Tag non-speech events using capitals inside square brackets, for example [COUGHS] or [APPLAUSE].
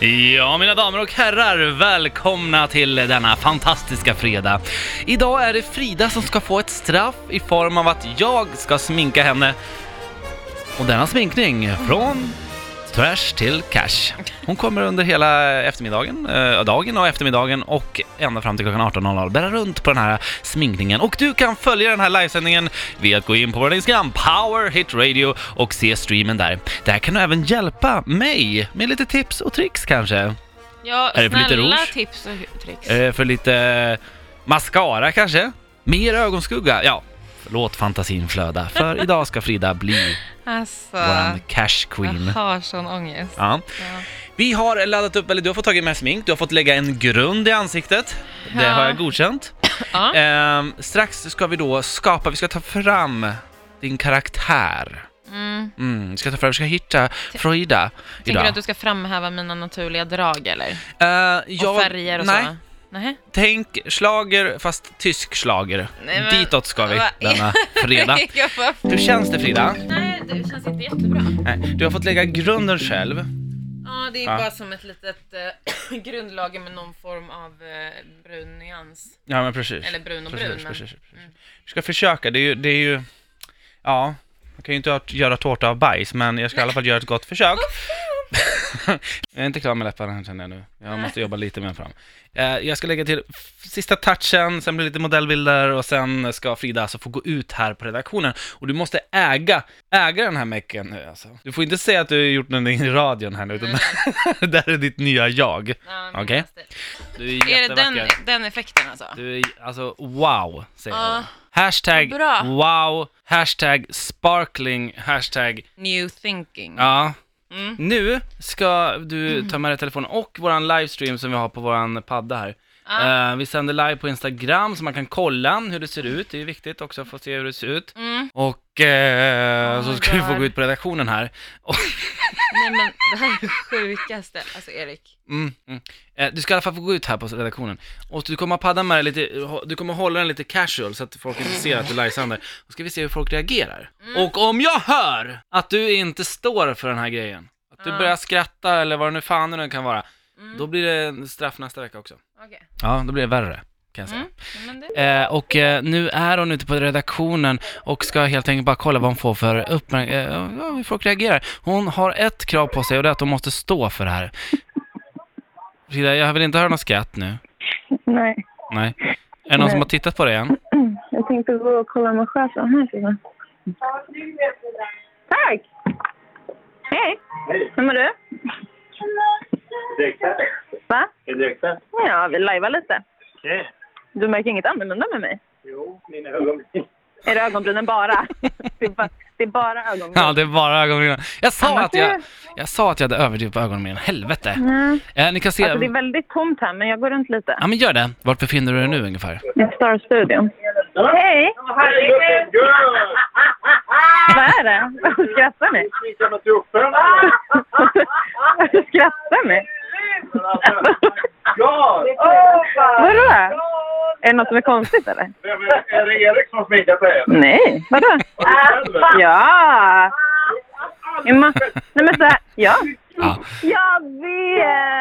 Ja, mina damer och herrar, välkomna till denna fantastiska fredag. Idag är det Frida som ska få ett straff i form av att jag ska sminka henne. Och denna sminkning från trash till cash. Hon kommer under hela eftermiddagen, äh, dagen och eftermiddagen och ända fram till klockan 18.00 bära runt på den här sminkningen. Och du kan följa den här livesändningen via att gå in på vår Instagram, Power Hit Radio och se streamen där. Där kan du även hjälpa mig med lite tips och tricks kanske. Ja, Är det för lite rouge? tips och tricks. Eh, för lite mascara kanske? Mer ögonskugga? Ja, låt fantasin flöda. För [LAUGHS] idag ska Frida bli Alltså, våran cash queen. jag har sån ångest. Ja. Ja. Vi har laddat upp, eller du har fått tagit med smink, du har fått lägga en grund i ansiktet. Det Ja. har jag godkänt. [COUGHS] Ehm, strax ska vi då skapa, vi ska ta fram din karaktär. Mm. Mm, vi ska ta fram, vi ska hitta Frida Tänker idag. du att du ska framhäva mina naturliga drag eller? Eh, jag- och färger och nej, så? Nej. tänk slager fast tysk slager. Nej, men- Ditåt ska vi denna [LAUGHS] fredag. Hur känns det Frida? Nej, det känns inte jättebra. Nej, du har fått lägga grunden själv. Ja, det är Ja. bara som ett litet äh, [CLEARS THROAT] grundlager med någon form av äh, brun nyans. Ja men precis. Eller brun och precis, brun. Men... precis, precis. Mm. Du ska försöka, det är ju, det är ju, ja, man kan ju inte göra tårta av bajs, men jag ska i alla fall göra ett gott försök. [LAUGHS] jag är inte klar med läpparna känner jag nu. Jag måste jobba lite mer fram. Eh, Jag ska lägga till sista touchen, sen blir det lite modellbilder och sen ska Frida alltså få gå ut här på redaktionen. Och du måste äga, äga den här mecken nu alltså. Du får inte säga att du har gjort någonting i radion här nu, utan [LAUGHS] det här är ditt nya jag. Ja, Okej. läste. Du är Är det den, den effekten alltså? Du är alltså wow, säger Ja. jag. Hashtag Bra. wow, hashtag sparkling, hashtag New thinking. ja. Mm. Nu ska du ta med dig telefonen och våran livestream som vi har på våran padda här. Ja. Eh, vi sänder live på Instagram så man kan kolla hur det ser ut. Det är viktigt också att få se hur det ser ut. Mm. Och eh, Oh så ska du få God. gå ut på redaktionen här. Och, Nej men det här är det sjukaste. Alltså Erik. mm, mm. Eh, du ska i alla fall få gå ut här på redaktionen. Och du kommer ha paddan med dig lite, du kommer hålla den lite casual så att folk inte ser att du livesänder. Då ska vi se hur folk reagerar. Mm. Och om jag hör att du inte står för den här grejen, att du Ja. börjar skratta eller vad det nu fan det nu kan vara, Mm. då blir det straff nästa vecka också. Okej. Ja, då blir det värre, kan jag säga. Mm. Det... Eh, och eh, nu är hon ute på redaktionen och ska helt enkelt bara kolla vad hon får för uppmärksamhet, eh, ja, hur folk reagerar. Hon har ett krav på sig och det är att hon måste stå för det här. Frida, jag vill inte höra något skratt nu. Nej, Nej. Är det någon Nej. som har tittat på det igen? [CLEARS THROAT] jag tänkte gå och kolla med chefen. Här man. Tack! Hej! Hej. Vem är du? Direktsänd? Va? Är det direktsänd? Ja, vi lajvar lite. Okej. Du märker inget annorlunda med mig? Jo, mina ögonbryn. Är det ögonbrynen bara? det, är bara det är bara ögonbryn. Ja, det är bara ögonbrynen. Jag sa att jag, jag sa att jag hade överdrivit på ögonbrynen. Helvete. Mm. Eh, ni kan se... Alltså, det är väldigt tomt här, men jag går runt lite. Ja, men gör det. Vart befinner du dig nu ungefär? I Star-studion. Hej! Herregud! Vad är det? Varför skrattar ni? Varför [LAUGHS] skrattar ni? Är det något som är konstigt eller? Är det Erik som sminkar sig? Nej, vadå? Ja! Nej men så här, ja. Ja. Jag vet!